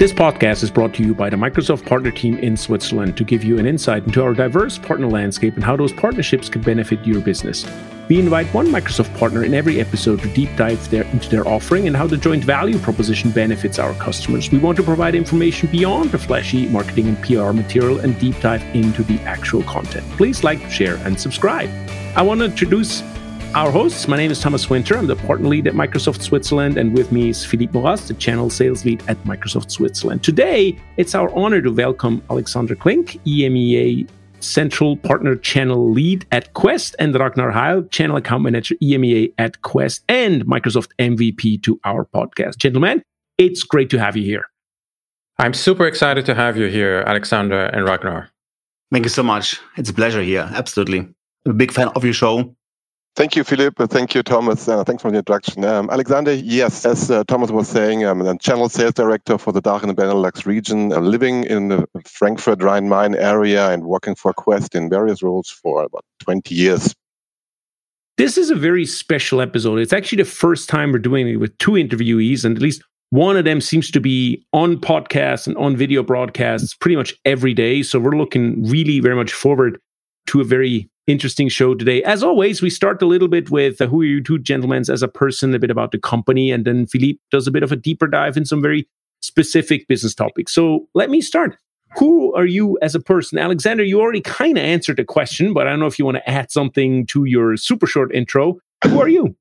This podcast is brought to you by the Microsoft Partner Team in Switzerland to give you an insight into our diverse partner landscape and how those partnerships can benefit your business. We invite one Microsoft partner in every episode to deep dive their, into their offering and how the joint value proposition benefits our customers. We want to provide information beyond the flashy marketing and PR material and deep dive into the actual content. Please like, share, and subscribe. I want to introduce our hosts, my name is Thomas Winter. I'm the partner lead at Microsoft Switzerland, and with me is Philippe Maurrasse, the channel sales lead at Microsoft Switzerland. Today, it's our honor to welcome Alexander Klink, EMEA Central Partner Channel Lead at Quest, and Ragnar Heil, Channel Account Manager EMEA at Quest, and Microsoft MVP to our podcast. Gentlemen, it's great to have you here. I'm super excited to have you here, Alexander and Ragnar. Thank you so much. It's a pleasure here. Absolutely. I'm a big fan of your show Thank you, Philip. Thank you, Thomas. Uh, thanks for the introduction. Um, Alexander, yes, as uh, Thomas was saying, I'm a channel sales director for the DACH and Benelux region. I'm living in the Frankfurt Rhine-Main area and working for Quest in various roles for about 20 years. This is a very special episode. It's actually the first time we're doing it with two interviewees, and at least one of them seems to be on podcasts and on video broadcasts pretty much every day. So we're looking really very much forward to a very interesting show today. As always, we start a little bit with uh, who are you two gentlemen as a person, a bit about the company, and then Philippe does a bit of a deeper dive in some very specific business topics. So let me start. Who are you as a person? Alexander, you already kind of answered the question, but I don't know if you want to add something to your super short intro. Who are you?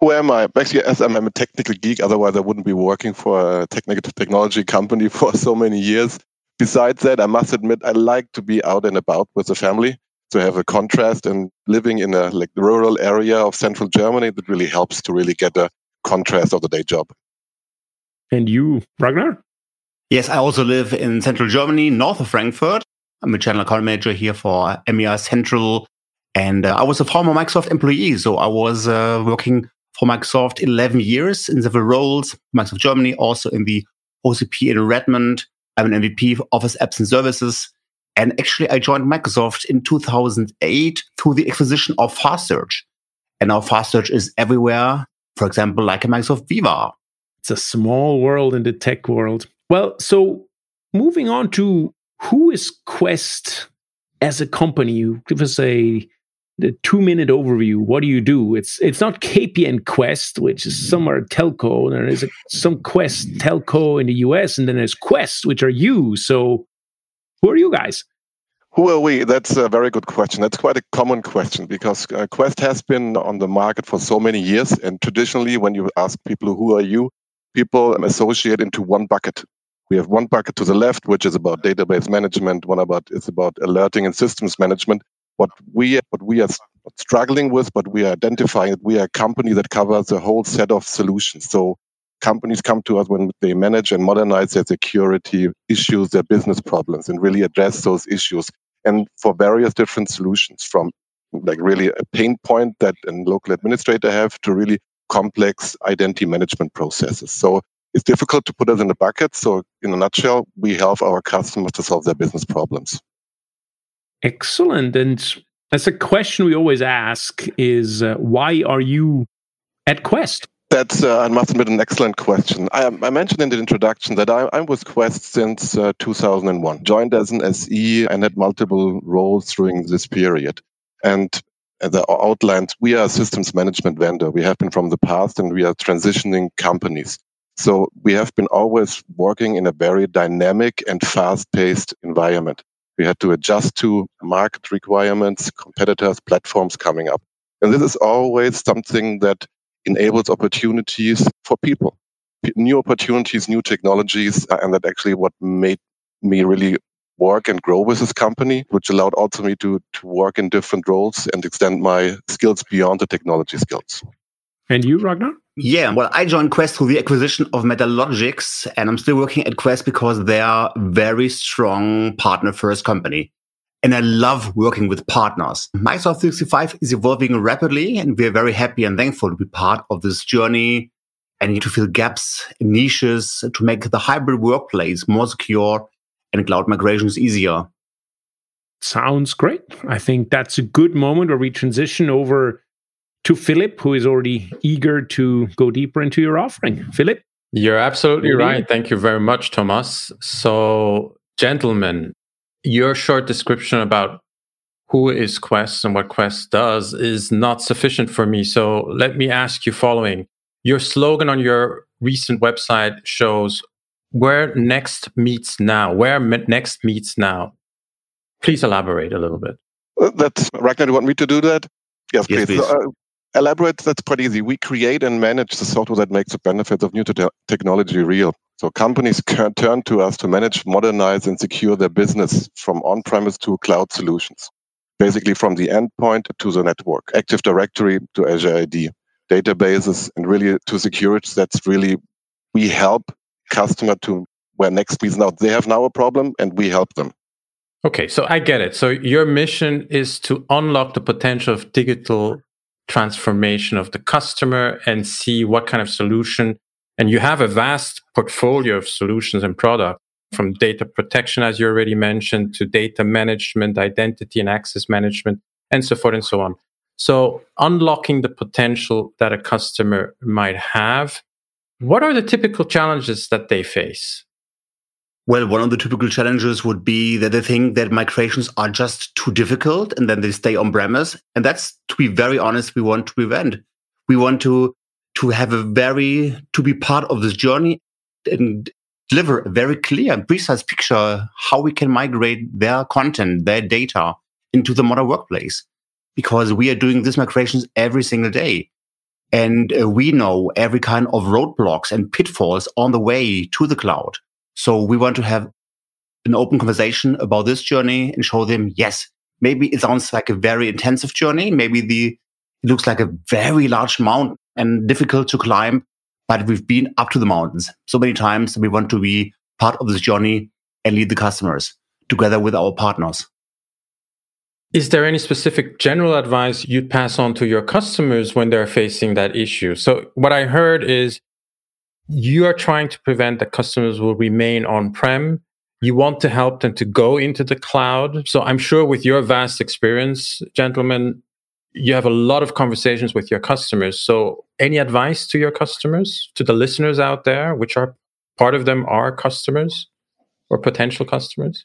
Who am I? Actually, as I'm, I'm a technical geek, otherwise I wouldn't be working for a technical technology company for so many years. Besides that, I must admit I like to be out and about with the family to have a contrast and living in a like rural area of central Germany that really helps to really get a contrast of the day job. And you, Ragnar? Yes, I also live in central Germany, north of Frankfurt. I'm a channel account manager here for EMEA Central. And uh, I was a former Microsoft employee. So I was uh, working for Microsoft 11 years in several roles, Microsoft Germany, also in the OCP in Redmond. I'm an MVP for Office Apps and Services. And actually, I joined Microsoft in 2008 through the acquisition of Fast Search. And now Fast Search is everywhere, for example, like a Microsoft Viva. It's a small world in the tech world. Well, so moving on to who is Quest as a company? Give us a the two minute overview. What do you do? It's it's not KPNQwest, which is somewhere telco. There is a, some Quest telco in the US, and then there's Quest, which are you. So who are you guys? Who are we? That's a very good question. That's quite a common question because uh, Quest has been on the market for so many years. And traditionally, when you ask people, who are you? People associate into one bucket. We have one bucket to the left, which is about database management. One about is about alerting and systems management. What we what we are struggling with, but we are identifying that we are a company that covers a whole set of solutions. So companies come to us when they manage and modernize their security issues, their business problems, and really address those issues. And for various different solutions, from like really a pain point that a local administrator have to really complex identity management processes. So it's difficult to put us in a bucket. So in a nutshell, we help our customers to solve their business problems. Excellent. And that's a question we always ask is uh, why are you at Quest? That's, uh, I must admit, an excellent question. I, I, mentioned in the introduction that I, am with Quest since uh, 2001. Joined as an SE and had multiple roles during this period. And the outlined, we are a systems management vendor. We have been from the past and we are transitioning companies. So we have been always working in a very dynamic and fast paced environment. We had to adjust to market requirements, competitors, platforms coming up. And this is always something that enables opportunities for people, new opportunities, new technologies. Uh, and that actually what made me really work and grow with this company, which allowed also me to, to work in different roles and extend my skills beyond the technology skills. And you, Ragnar? Yeah, well, I joined Quest through the acquisition of Metalogix, and I'm still working at Quest because they are very strong partner first company. And I love working with partners. Microsoft 365 is evolving rapidly and we're very happy and thankful to be part of this journey and to fill gaps, niches to make the hybrid workplace more secure and cloud migrations easier. Sounds great. I think that's a good moment where we transition over to Philip, who is already eager to go deeper into your offering. Philip? You're absolutely right. Thank you very much, Thomas. So, gentlemen, your short description about who is Quest and what Quest does is not sufficient for me. So, let me ask you following. Your slogan on your recent website shows where next meets now, where next meets now. Please elaborate a little bit. Uh, that's Ragnar, do you want me to do that? Yes, yes please. please. Uh, elaborate, that's pretty easy. We create and manage the software that makes the benefits of new te- technology real. So companies can turn to us to manage, modernize, and secure their business from on-premise to cloud solutions. Basically from the endpoint to the network, Active Directory to Azure AD, databases, and really to security. That's really, we help customer to where next means now they have now a problem and we help them. Okay, so I get it. So your mission is to unlock the potential of digital transformation of the customer and see what kind of solution. And you have a vast portfolio of solutions and products from data protection, as you already mentioned, to data management, identity and access management, and so forth and so on. So unlocking the potential that a customer might have. What are the typical challenges that they face? Well, one of the typical challenges would be that they think that migrations are just too difficult and then they stay on premise. And that's, to be very honest, we want to prevent. We want to, to have a very, to be part of this journey and deliver a very clear and precise picture how we can migrate their content, their data into the modern workplace. Because we are doing these migrations every single day. And uh, we know every kind of roadblocks and pitfalls on the way to the cloud. So we want to have an open conversation about this journey and show them, yes, maybe it sounds like a very intensive journey. Maybe the, it looks like a very large mountain and difficult to climb, but we've been up to the mountains so many times. We want to be part of this journey and lead the customers together with our partners. Is there any specific general advice you'd pass on to your customers when they're facing that issue? So what I heard is you are trying to prevent that customers will remain on prem. You want to help them to go into the cloud. So I'm sure with your vast experience, gentlemen, you have a lot of conversations with your customers. So any advice to your customers, to the listeners out there, which are part of them are customers or potential customers?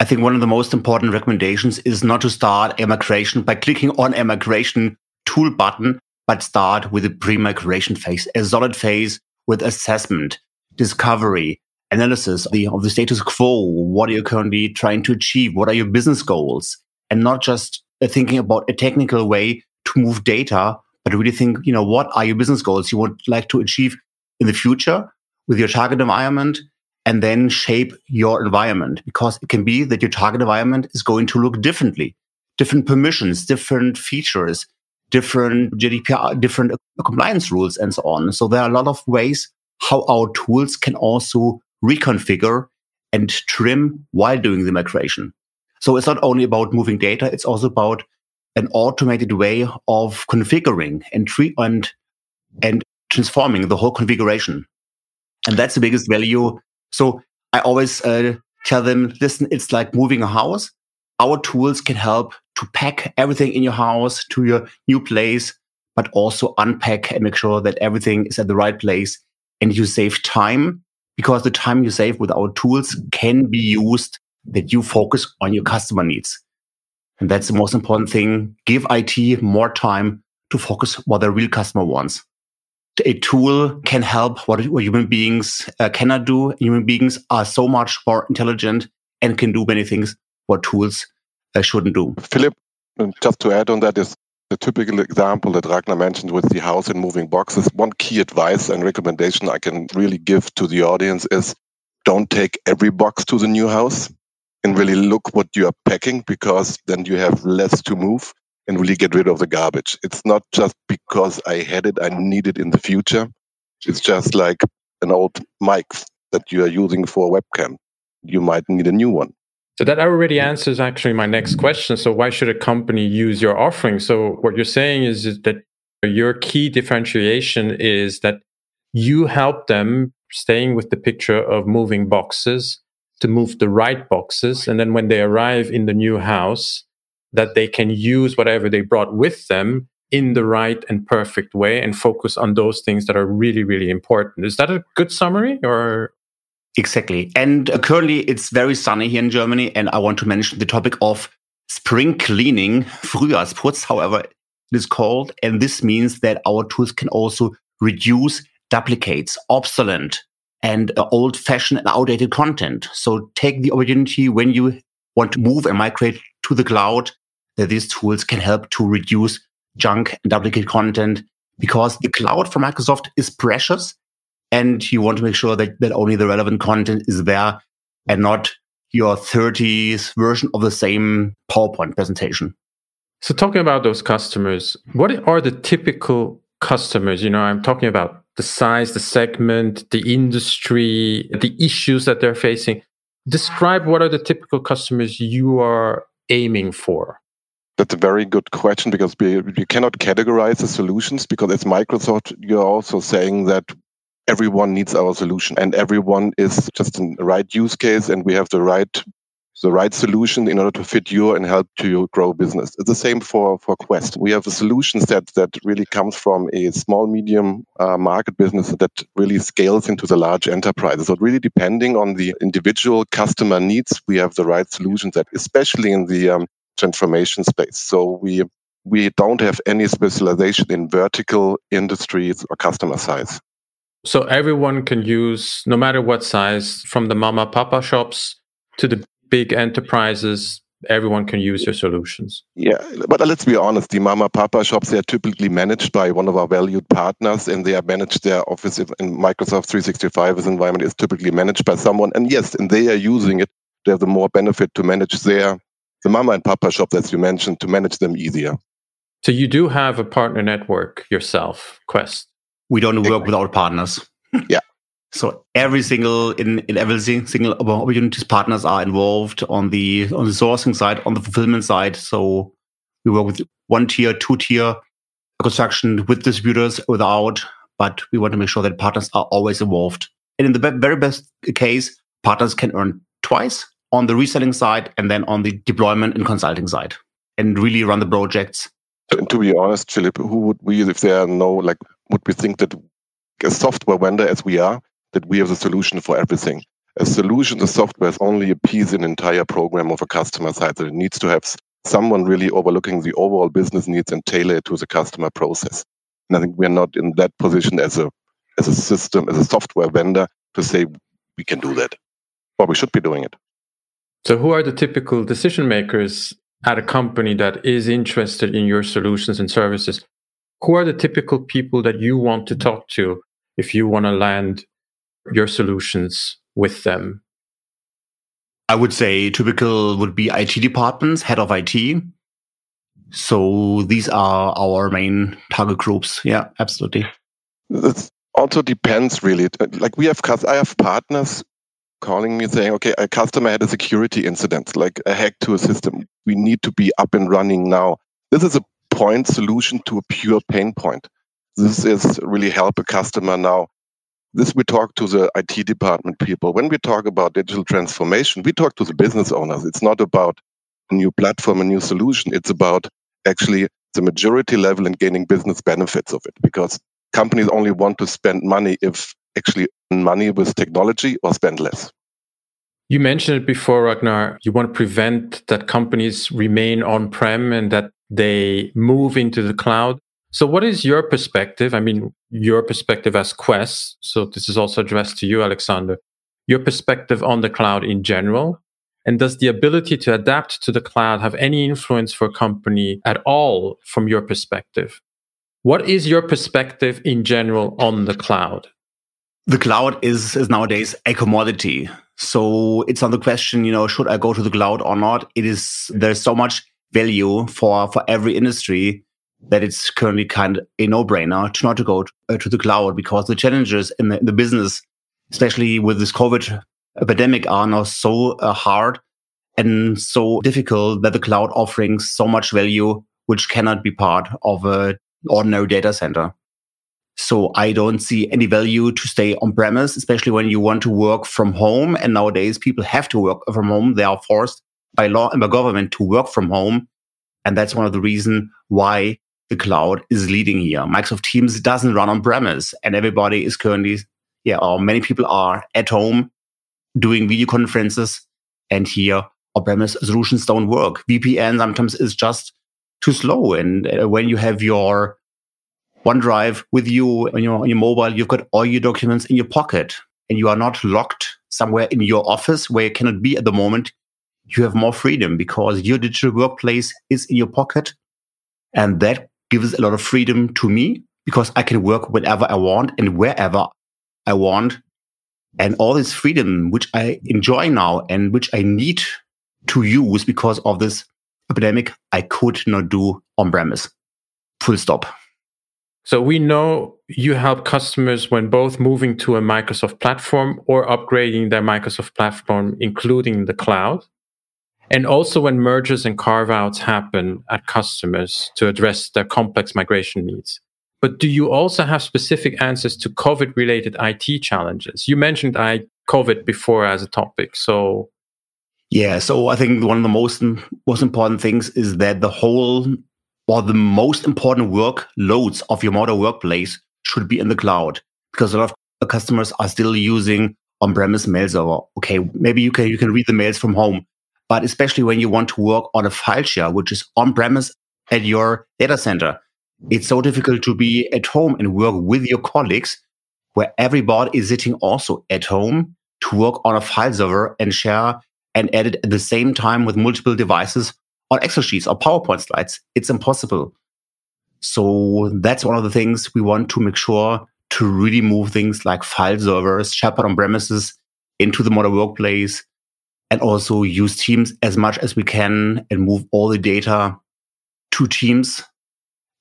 I think one of the most important recommendations is not to start a migration by clicking on a migration tool button, but start with a pre-migration phase, a solid phase with assessment, discovery, analysis of the, of the status quo. What are you currently trying to achieve? What are your business goals? And not just Uh, thinking about a technical way to move data, but really think, you know, what are your business goals you would like to achieve in the future with your target environment? And then shape your environment because it can be that your target environment is going to look differently, different permissions, different features, different GDPR, different compliance rules and so on. So there are a lot of ways how our tools can also reconfigure and trim while doing the migration. So it's not only about moving data, it's also about an automated way of configuring and and and transforming the whole configuration. And that's the biggest value. So I always uh, tell them, listen, it's like moving a house. Our tools can help to pack everything in your house to your new place, but also unpack and make sure that everything is at the right place and you save time because the time you save with our tools can be used that you focus on your customer needs. And that's the most important thing. Give IT more time to focus what the real customer wants. A tool can help what, human beings uh, cannot do. Human beings are so much more intelligent and can do many things what tools I shouldn't do. Philip, just to add on that is the typical example that Ragnar mentioned with the house and moving boxes. One key advice and recommendation I can really give to the audience is don't take every box to the new house and really look what you are packing because then you have less to move and really get rid of the garbage. It's not just because I had it, I need it in the future. It's just like an old mic that you are using for a webcam. You might need a new one. So that already answers actually my next question. So why should a company use your offering? So what you're saying is, is that your key differentiation is that you help them staying with the picture of moving boxes to move the right boxes. And then when they arrive in the new house, that they can use whatever they brought with them in the right and perfect way and focus on those things that are really, really important. Is that a good summary or? Exactly. And uh, currently it's very sunny here in Germany. And I want to mention the topic of spring cleaning, Frühjahrsputz, however it is called. And this means that our tools can also reduce duplicates, obsolete and old fashioned and outdated content. So take the opportunity when you want to move and migrate to the cloud that these tools can help to reduce junk and duplicate content because the cloud for Microsoft is precious and you want to make sure that, that only the relevant content is there and not your 30s version of the same PowerPoint presentation. So talking about those customers, what are the typical customers? You know, I'm talking about the size, the segment, the industry, the issues that they're facing. Describe what are the typical customers you are aiming for? That's a very good question because we, cannot categorize the solutions because as Microsoft, you're also saying that everyone needs our solution and everyone is just in the right use case and we have the right the right solution in order to fit you and help to grow business. It's the same for, for Quest. We have a solution set that really comes from a small, medium uh, market business that really scales into the large enterprises. So really depending on the individual customer needs, we have the right solution set, especially in the um, transformation space. So we we don't have any specialization in vertical industries or customer size. So everyone can use, no matter what size, from the mama papa shops to the big enterprises, everyone can use your solutions. Yeah, but let's be honest, the mama papa shops they are typically managed by one of our valued partners, and they are managed their office in Microsoft 365 environment is typically managed by someone. And yes, and they are using it. They have the more benefit to manage their the mama and papa shop as you mentioned to manage them easier. So you do have a partner network yourself, Quest. We don't work with our partners. yeah. So every single in, in every single opportunities partners are involved on the on the sourcing side, on the fulfillment side. So we work with one tier, two tier construction with distributors, without, but we want to make sure that partners are always involved. And in the very best case, partners can earn twice on the reselling side and then on the deployment and consulting side, and really run the projects. To, to be honest, Philip, who would we, if there are no like, would we think that a software vendor as we are, that we have the solution for everything. A solution, the software is only a piece in an entire program of a customer side. that it needs to have someone really overlooking the overall business needs and tailor it to the customer process. And I think we're not in that position as a as a system, as a software vendor to say we can do that. Or we should be doing it. So who are the typical decision makers at a company that is interested in your solutions and services? Who are the typical people that you want to talk to if you want to land your solutions with them? I would say typical would be IT departments, head of IT. So these are our main target groups. Yeah, absolutely. It also depends really. Like we have, I have partners calling me saying, okay, a customer had a security incident, like a hack to a system. We need to be up and running now. This is a point solution to a pure pain point. This is really help a customer now this we talk to the IT department people. When we talk about digital transformation, we talk to the business owners. It's not about a new platform, a new solution. It's about actually the majority level and gaining business benefits of it because companies only want to spend money if actually money with technology or spend less. You mentioned it before, Ragnar. You want to prevent that companies remain on prem and that they move into the cloud. So, what is your perspective? I mean, your perspective as Quest. So, this is also addressed to you, Alexander. Your perspective on the cloud in general. And does the ability to adapt to the cloud have any influence for a company at all from your perspective? What is your perspective in general on the cloud? The cloud is, is nowadays a commodity. So it's not the question, you know, should I go to the cloud or not? It is, there's so much value for, for every industry that it's currently kind of a no-brainer to not to go to, uh, to the cloud because the challenges in the, in the, business, especially with this COVID epidemic, are now so uh, hard and so difficult that the cloud offers so much value which cannot be part of an ordinary data center. So I don't see any value to stay on premise, especially when you want to work from home. And nowadays people have to work from home. They are forced by law and by government to work from home. And that's one of the reasons why the cloud is leading here. Microsoft Teams doesn't run on premise and everybody is currently, yeah, or many people are at home doing video conferences and here on-premise solutions don't work. VPN sometimes is just too slow. And uh, when you have your OneDrive with you on your, on your mobile, you've got all your documents in your pocket and you are not locked somewhere in your office where you cannot be at the moment. You have more freedom because your digital workplace is in your pocket. And that gives a lot of freedom to me because I can work whenever I want and wherever I want. And all this freedom, which I enjoy now and which I need to use because of this epidemic, I could not do on premise. Full stop. So we know you help customers when both moving to a Microsoft platform or upgrading their Microsoft platform, including the cloud. And also when mergers and carve outs happen at customers to address their complex migration needs. But do you also have specific answers to COVID related IT challenges? You mentioned I COVID before as a topic. So yeah, so I think one of the most most important things is that the whole or the most important workloads of your modern workplace should be in the cloud because a lot of customers are still using on-premise mail server. Okay, maybe you can you can read the mails from home, but especially when you want to work on a file share which is on-premise at your data center, it's so difficult to be at home and work with your colleagues where everybody is sitting also at home to work on a file server and share and edit at the same time with multiple devices on Excel sheets or PowerPoint slides. It's impossible. So that's one of the things we want to make sure to really move things like file servers, SharePoint on premises into the modern workplace and also use Teams as much as we can and move all the data to Teams.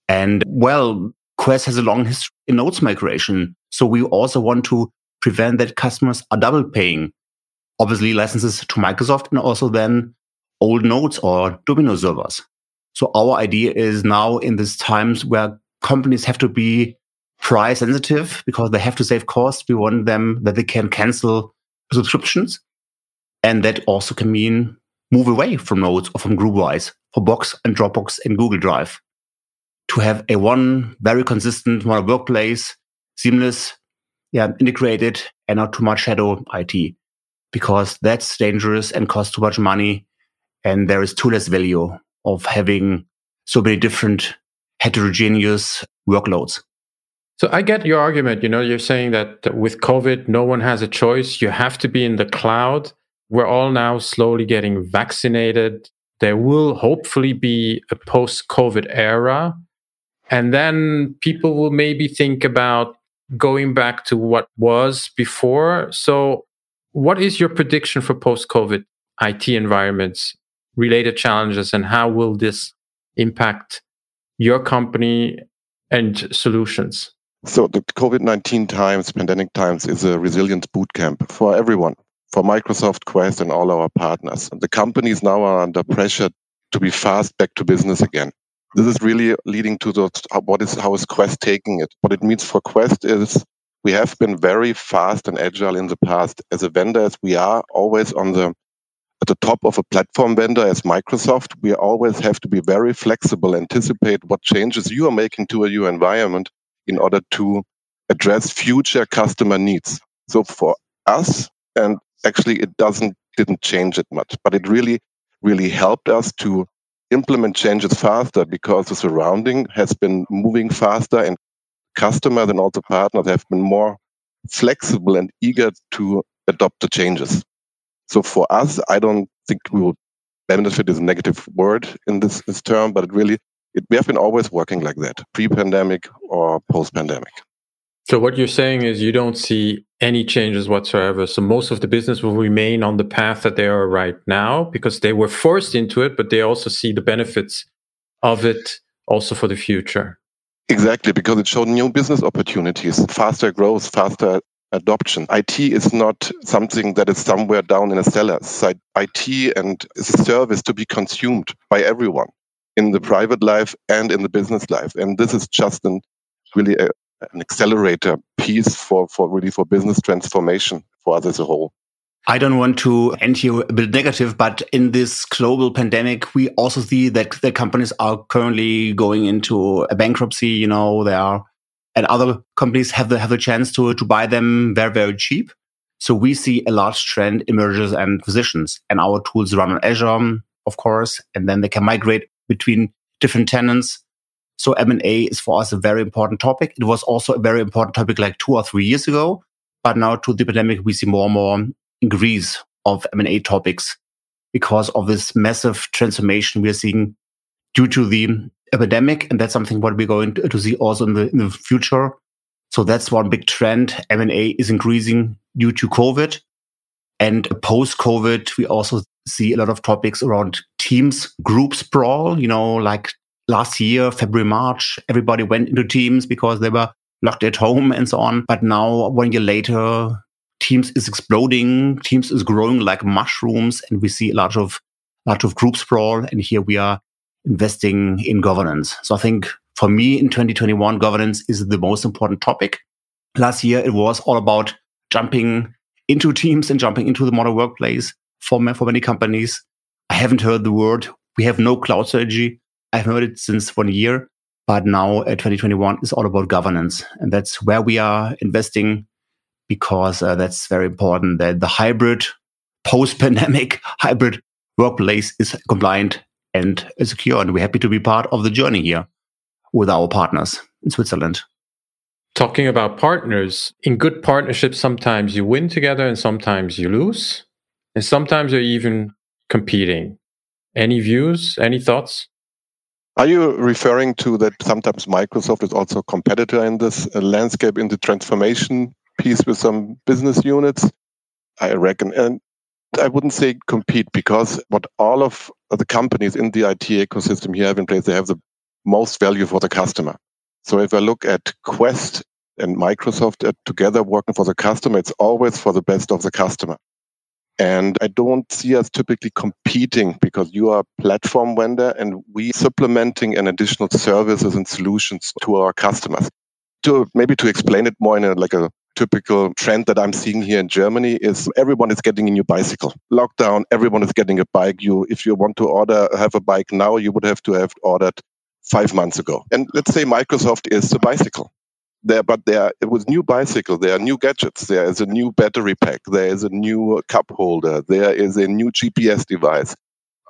And well, Quest has a long history in notes migration. So we also want to prevent that customers are double paying obviously licenses to Microsoft and also then old Notes or Domino servers. So our idea is now in these times where companies have to be price sensitive because they have to save costs. We want them that they can cancel subscriptions. And that also can mean move away from Notes or from GroupWise for Box and Dropbox and Google Drive to have a one very consistent modern workplace, seamless, yeah, integrated and not too much shadow IT because that's dangerous and costs too much money. And there is too less value of having so many different heterogeneous workloads. So I get your argument. You know, you're saying that with COVID, no one has a choice. You have to be in the cloud. We're all now slowly getting vaccinated. There will hopefully be a post COVID era. And then people will maybe think about going back to what was before. So what is your prediction for post COVID IT environments, related challenges, and how will this impact your company and solutions? So, the COVID 19 times, pandemic times, is a resilience bootcamp for everyone, for Microsoft, Quest, and all our partners. The companies now are under pressure to be fast back to business again. This is really leading to the, what is how is Quest taking it. What it means for Quest is we have been very fast and agile in the past as a vendor as we are always on the at the top of a platform vendor as Microsoft, we always have to be very flexible, anticipate what changes you are making to your environment in order to address future customer needs. So for us, and actually it doesn't didn't change it much, but it really, really helped us to implement changes faster because the surrounding has been moving faster and customers and also partners have been more flexible and eager to adopt the changes. So for us, I don't think we will benefit is a negative word in this, this term, but it really, it, we have been always working like that, pre-pandemic or post-pandemic. So what you're saying is you don't see any changes whatsoever. So most of the business will remain on the path that they are right now because they were forced into it, but they also see the benefits of it also for the future. Exactly, because it showed new business opportunities, faster growth, faster adoption. IT is not something that is somewhere down in a cellar. IT and is a service to be consumed by everyone in the private life and in the business life. And this is just an, really a, an accelerator piece for, for really for business transformation for us as a whole. I don't want to end here a bit negative, but in this global pandemic, we also see that the companies are currently going into a bankruptcy. You know, they are, and other companies have the have the chance to to buy them very very cheap. So we see a large trend emerges and acquisitions, and our tools run on Azure, of course, and then they can migrate between different tenants. So M&A is for us a very important topic. It was also a very important topic like two or three years ago. But now to the pandemic, we see more and more increase of M&A topics because of this massive transformation we are seeing due to the epidemic. And that's something what we're going to, see also in the, in the future. So that's one big trend. M&A is increasing due to COVID. And post COVID, we also see a lot of topics around teams, group sprawl, you know, like last year, February, March, everybody went into teams because they were locked at home and so on. But now, one year later, Teams is exploding. Teams is growing like mushrooms, and we see a lot of lot of group sprawl. And here we are investing in governance. So I think for me in 2021, governance is the most important topic. Last year, it was all about jumping into teams and jumping into the modern workplace for, for many companies. I haven't heard the word. We have no cloud strategy. I've heard it since one year, but now uh, 2021 is all about governance. And that's where we are investing because uh, that's very important that the hybrid post pandemic hybrid workplace is compliant and secure. And we're happy to be part of the journey here with our partners in Switzerland. Talking about partners, in good partnerships, sometimes you win together and sometimes you lose. And sometimes you're even competing. Any views? Any thoughts? Are you referring to that sometimes Microsoft is also a competitor in this uh, landscape in the transformation piece with some business units, I reckon. And I wouldn't say compete because what all of the companies in the IT ecosystem here have in place, they have the most value for the customer. So if I look at Quest and Microsoft together working for the customer, it's always for the best of the customer. And I don't see us typically competing because you are a platform vendor and we supplementing an additional services and solutions to our customers. To maybe to explain it more in a, like a typical trend that I'm seeing here in Germany is everyone is getting a new bicycle. Lockdown, everyone is getting a bike. You, if you want to order, have a bike now, you would have to have ordered five months ago. And let's say Microsoft is the bicycle. There, but there it was new bicycle, there are new gadgets. There is a new battery pack. There is a new cup holder. There is a new GPS device,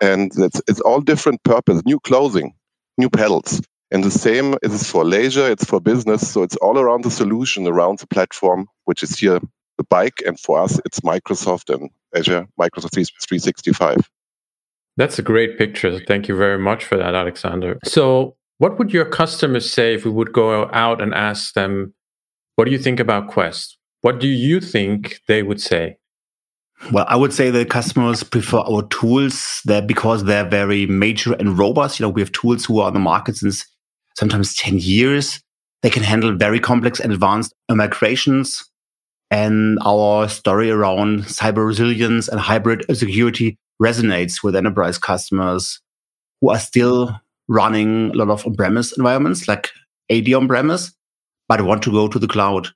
and it's, it's all different purpose. New clothing, new pedals. And the same is for leisure, it's for business. So it's all around the solution, around the platform, which is here the bike. And for us, it's Microsoft and Azure, Microsoft 365. That's a great picture. Thank you very much for that, Alexander. So, what would your customers say if we would go out and ask them, what do you think about Quest? What do you think they would say? Well, I would say the customers prefer our tools there because they're very major and robust. You know, we have tools who are on the market since sometimes 10 years. They can handle very complex and advanced migrations. And our story around cyber resilience and hybrid security resonates with enterprise customers who are still running a lot of on-premise environments like AD on-premise, but want to go to the cloud.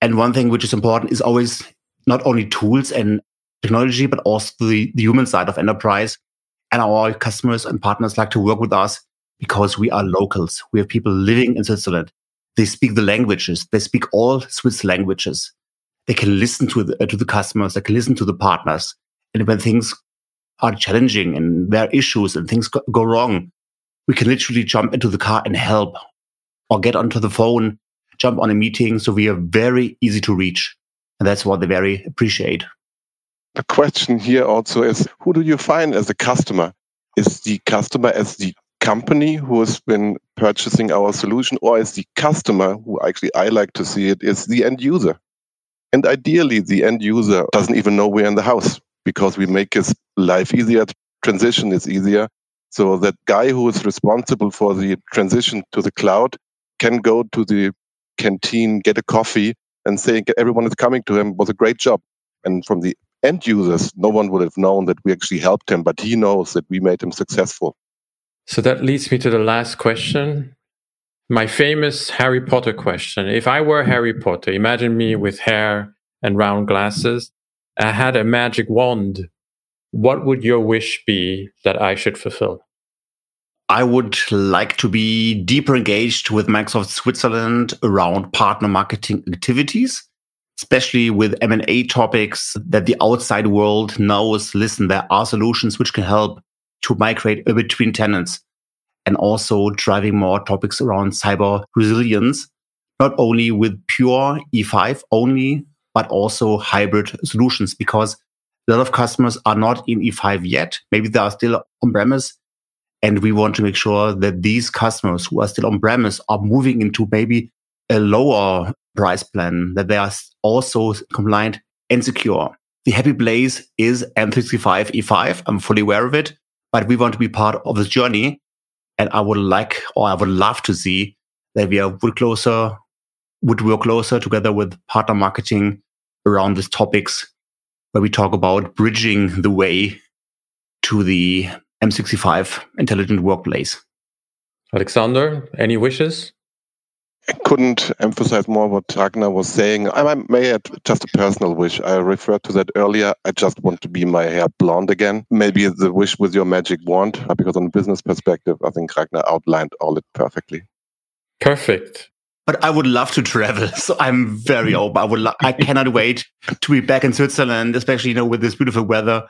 And one thing which is important is always not only tools and technology, but also the, the human side of enterprise. And our customers and partners like to work with us because we are locals. We have people living in Switzerland. They speak the languages. They speak all Swiss languages. They can listen to the, uh, to the customers. They can listen to the partners. And when things are challenging and there are issues and things go, go wrong, we can literally jump into the car and help or get onto the phone, jump on a meeting. So we are very easy to reach. And that's what they very appreciate. The question here also is who do you find as a customer? Is the customer as the company who has been purchasing our solution or is the customer who actually I like to see it is the end user. And ideally, the end user doesn't even know we're in the house because we make his life easier. Transition is easier. So that guy who is responsible for the transition to the cloud can go to the canteen, get a coffee, and say everyone is coming to him was a great job. And from the end users, no one would have known that we actually helped him, but he knows that we made him successful. So that leads me to the last question. My famous Harry Potter question. If I were Harry Potter, imagine me with hair and round glasses. I had a magic wand, what would your wish be that I should fulfill? I would like to be deeper engaged with Microsoft Switzerland around partner marketing activities, especially with M&A topics that the outside world knows, listen, there are solutions which can help to migrate between tenants and also driving more topics around cyber resilience, not only with pure E5 only, but also hybrid solutions because a lot of customers are not in E5 yet. Maybe they are still on premise. And we want to make sure that these customers who are still on premise are moving into maybe a lower price plan, that they are also compliant and secure. The happy place is M365 E5. I'm fully aware of it, but we want to be part of this journey. And I would like, or I would love to see that we are would closer, would work closer together with partner marketing around these topics where we talk about bridging the way to the M65 intelligent workplace. Alexander, any wishes? I couldn't emphasize more what Ragnar was saying. I may add just a personal wish. I referred to that earlier. I just want to be my hair blonde again. Maybe the wish with your magic wand, because on a business perspective, I think Ragnar outlined all it perfectly. Perfect. But I would love to travel, so I'm very mm. open. I would. Lo- I cannot wait to be back in Switzerland, especially you know with this beautiful weather.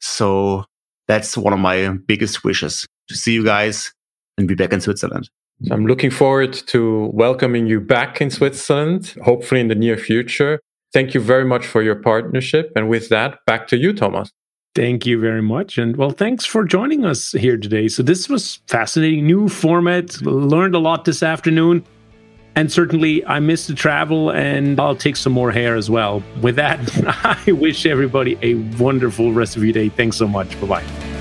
So that's one of my biggest wishes to see you guys and be back in Switzerland. So I'm looking forward to welcoming you back in Switzerland, hopefully in the near future. Thank you very much for your partnership. And with that, back to you, Thomas. Thank you very much. And well, thanks for joining us here today. So, this was fascinating new format. Learned a lot this afternoon. And certainly, I miss the travel and I'll take some more hair as well. With that, I wish everybody a wonderful rest of your day. Thanks so much. Bye bye.